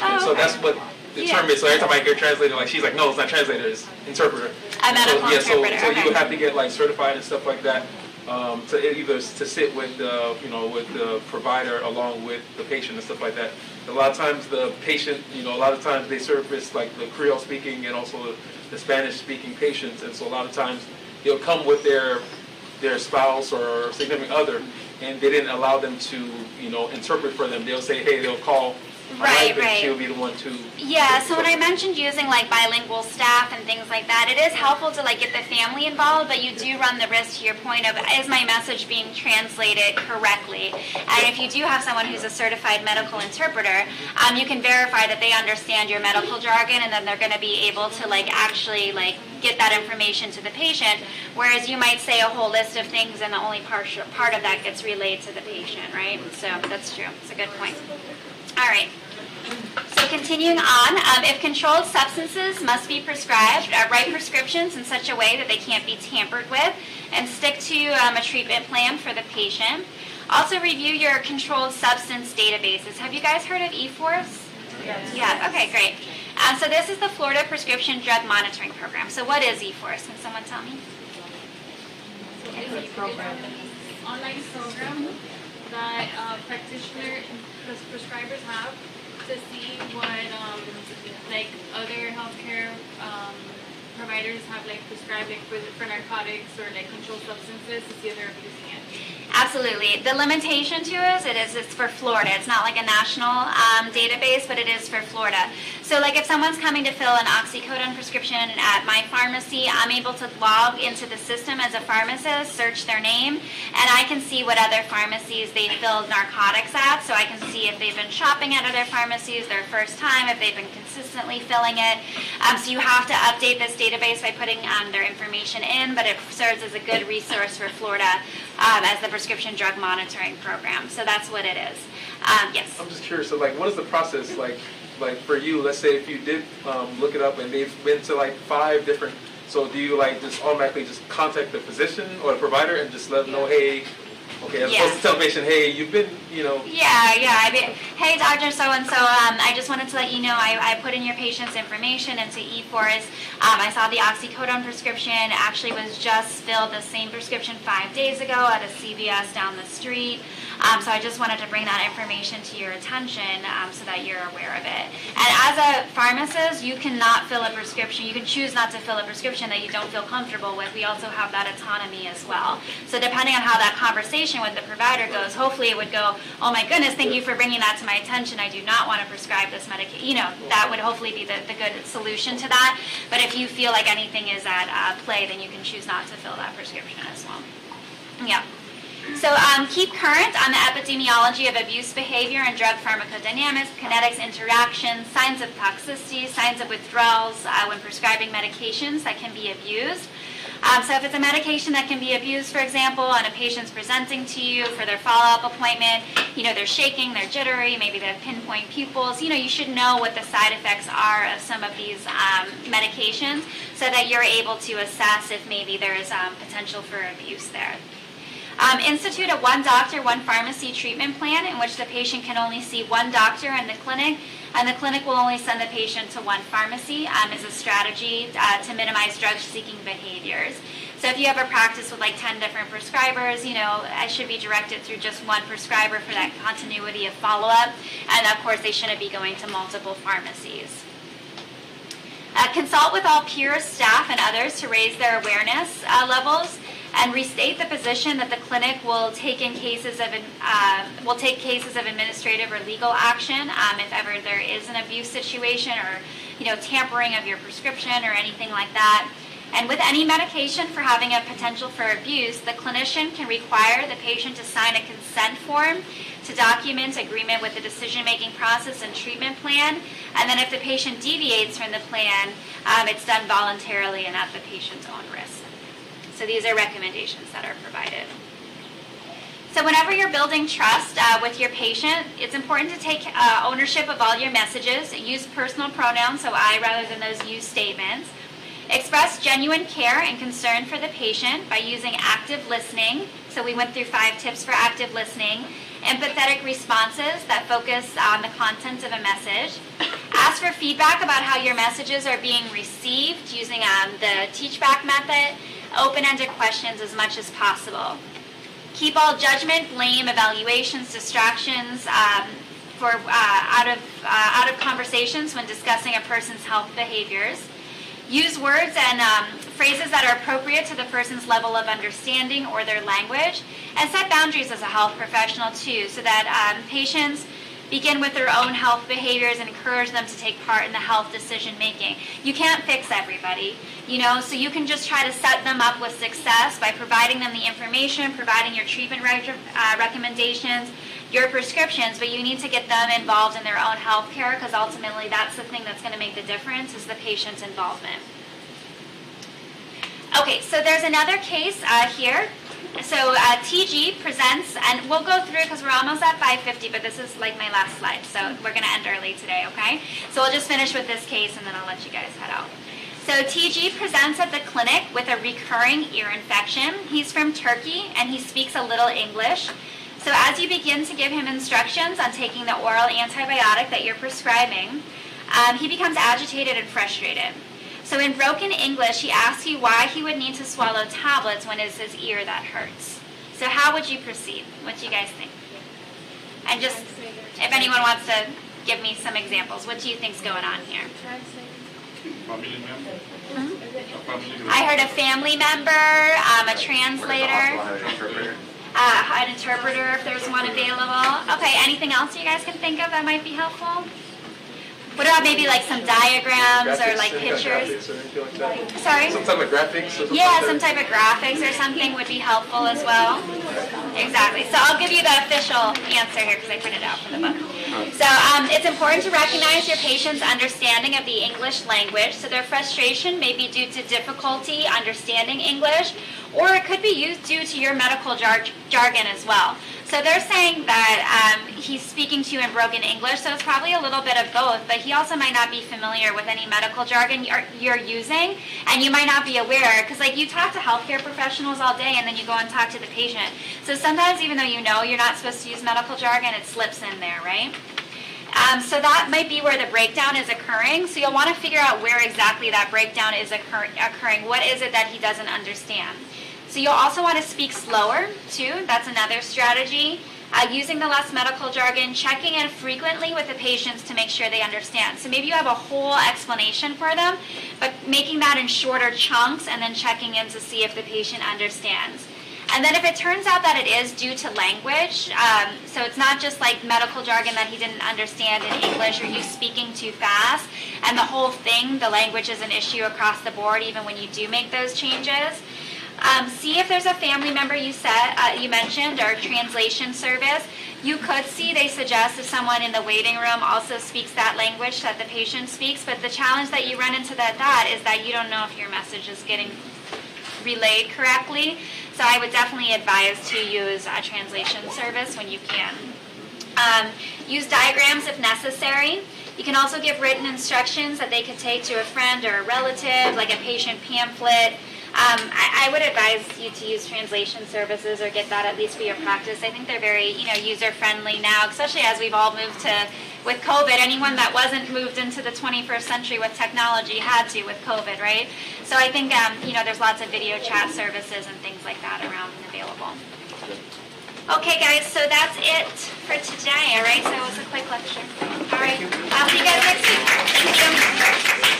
and so okay. that's what the Yeah. term is. So every time I hear translator, like she's like, no, it's not translator, it's interpreter. Medical so, yeah, interpreter, So, so okay. you would have to get like certified and stuff like that um, to either to sit with the you know with the provider along with the patient and stuff like that. A lot of times the patient, you know, a lot of times they service like the Creole speaking and also the, the Spanish speaking patients, and so a lot of times they'll come with their their spouse or significant other, and they didn't allow them to, you know, interpret for them. They'll say, hey, they'll call Right, right. she'll be the one to. Yeah, so when I mentioned using like bilingual staff and things like that, it is helpful to like get the family involved, but you do run the risk to your point of is my message being translated correctly? And if you do have someone who's a certified medical interpreter, um, you can verify that they understand your medical jargon and then they're going to be able to like actually like get that information to the patient, whereas you might say a whole list of things and the only part, part of that gets relayed to the patient, right? So that's true. It's a good point. All right. So continuing on, um, if controlled substances must be prescribed, uh, write prescriptions in such a way that they can't be tampered with, and stick to um, a treatment plan for the patient. Also review your controlled substance databases. Have you guys heard of E-FORCSE? Yes. Yeah, okay, great. Um, so this is the Florida Prescription Drug Monitoring Program. So what is E-FORCSE? Can someone tell me? It's a program, online program that uh, practitioner, prescribers have to see what um, like other healthcare um, providers have like prescribed like for, for narcotics or like controlled substances to see if they're abusing it. Absolutely. The limitation to it is it is it's for Florida. It's not like a national um, database, but it is for Florida. So, like if someone's coming to fill an oxycodone prescription at my pharmacy, I'm able to log into the system as a pharmacist, search their name, and I can see what other pharmacies they filled narcotics at. So I can see if they've been shopping at other pharmacies their first time, if they've been consistently filling it. Um, so you have to update this by putting um, their information in, but it serves as a good resource for Florida um, as the prescription drug monitoring program. So that's what it is. Um, yes. I'm just curious. So, like, what is the process like? Like for you, let's say if you did um, look it up and they've been to like five different. So do you like just automatically just contact the physician or the provider and just let them know, hey, Okay, as opposed to tell patient, hey, you've been, you know. Yeah, yeah. I mean, hey, doctor, so and so. Um, I just wanted to let you know I, I put in your patient's information into E-FORCSE. Um, I saw the oxycodone prescription actually was just filled the same prescription five days ago at a CVS down the street. Um, so I just wanted to bring that information to your attention um, so that you're aware of it. And as a pharmacist, you cannot fill a prescription. You can choose not to fill a prescription that you don't feel comfortable with. We also have that autonomy as well. So depending on how that conversation with the provider goes, hopefully it would go, oh my goodness, thank you for bringing that to my attention. I do not want to prescribe this medication. You know, that would hopefully be the, the good solution to that. But if you feel like anything is at uh, play, then you can choose not to fill that prescription as well. Yeah. So um, keep current on the epidemiology of abuse behavior and drug pharmacodynamics, kinetics, interactions, signs of toxicity, signs of withdrawals uh, when prescribing medications that can be abused. Um, so if it's a medication that can be abused, for example, and a patient's presenting to you for their follow-up appointment, you know, they're shaking, they're jittery, maybe they have pinpoint pupils, you know, you should know what the side effects are of some of these um, medications so that you're able to assess if maybe there's um, potential for abuse there. Um, institute a one doctor, one pharmacy treatment plan in which the patient can only see one doctor in the clinic, and the clinic will only send the patient to one pharmacy um, as a strategy uh, to minimize drug seeking behaviors. So if you have a practice with like 10 different prescribers, you know, I should be directed through just one prescriber for that continuity of follow up. And of course, they shouldn't be going to multiple pharmacies. Uh, consult with all peers, staff, and others to raise their awareness uh, levels and restate the position that the clinic will take in cases of uh, will take cases of administrative or legal action um, if ever there is an abuse situation or you know tampering of your prescription or anything like that. And with any medication for having a potential for abuse, the clinician can require the patient to sign a consent form to document agreement with the decision-making process and treatment plan. And then if the patient deviates from the plan, um, it's done voluntarily and at the patient's own risk. So these are recommendations that are provided. So whenever you're building trust uh, with your patient, it's important to take uh, ownership of all your messages. Use personal pronouns, so I rather than those use statements. Express genuine care and concern for the patient by using active listening. So we went through five tips for active listening. Empathetic responses that focus on the content of a message. Ask for feedback about how your messages are being received using um, the teach back method open-ended questions as much as possible. Keep all judgment, blame, evaluations, distractions um, for uh, out of uh, out of conversations when discussing a person's health behaviors. Use words and um, phrases that are appropriate to the person's level of understanding or their language, and set boundaries as a health professional too, so that um, patients begin with their own health behaviors and encourage them to take part in the health decision making. You can't fix everybody, you know, so you can just try to set them up with success by providing them the information, providing your treatment uh, recommendations, your prescriptions, but you need to get them involved in their own health care because ultimately that's the thing that's going to make the difference is the patient's involvement. Okay, so there's another case uh, here. So uh, TG presents, and we'll go through because we're almost at 5:50, but this is like my last slide, so we're going to end early today. Okay, so we'll just finish with this case, and then I'll let you guys head out. So TG presents at the clinic with a recurring ear infection. He's from Turkey, and he speaks a little English. So as you begin to give him instructions on taking the oral antibiotic that you're prescribing, um, he becomes agitated and frustrated. So in broken English, he asks you why he would need to swallow tablets when it's his ear that hurts. So how would you proceed? What do you guys think? And just, if anyone wants to give me some examples, what do you think's going on here? Family member? A family member. I heard a family member, um, a translator, uh, an interpreter if there's one available. Okay, anything else you guys can think of that might be helpful? What about maybe like some diagrams or like any kind of pictures? like? Sorry? Some type of graphics or something Yeah, some type of graphics or something would be helpful as well. Exactly. So I'll give you the official answer here because I printed it out for the book. So um, it's important to recognize your patient's understanding of the English language. So their frustration may be due to difficulty understanding English, or it could be used due to your medical jar- jargon as well. So they're saying that um, he's speaking to you in broken English, so it's probably a little bit of both, but he also might not be familiar with any medical jargon you're, you're using, and you might not be aware, because like you talk to healthcare professionals all day and then you go and talk to the patient. So sometimes even though you know you're not supposed to use medical jargon, it slips in there, right? Um, so that might be where the breakdown is occurring. So you'll want to figure out where exactly that breakdown is occur- occurring. What is it that he doesn't understand? So you'll also want to speak slower too. That's another strategy. Uh, using the less medical jargon, checking in frequently with the patients to make sure they understand. So maybe you have a whole explanation for them, but making that in shorter chunks and then checking in to see if the patient understands. And then if it turns out that it is due to language, um, so it's not just like medical jargon that he didn't understand in English or you speaking too fast, and the whole thing, the language is an issue across the board, even when you do make those changes. Um, see if there's a family member you said uh, you mentioned or translation service. You could see they suggest if someone in the waiting room also speaks that language that the patient speaks, but the challenge that you run into that that is that you don't know if your message is getting relayed correctly. So I would definitely advise to use a translation service when you can. Um, use diagrams if necessary. You can also give written instructions that they could take to a friend or a relative, like a patient pamphlet. Um, I, I, would advise you to use translation services or get that at least for your practice. I think they're very, you know, user friendly now, especially as we've all moved to with COVID. Anyone that wasn't moved into the 21st century with technology had to with COVID, right? So I think, um, you know, there's lots of video chat services and things like that around and available. Okay, guys, so that's it for today, all right? So it was a quick lecture. All right, I'll see you guys next week.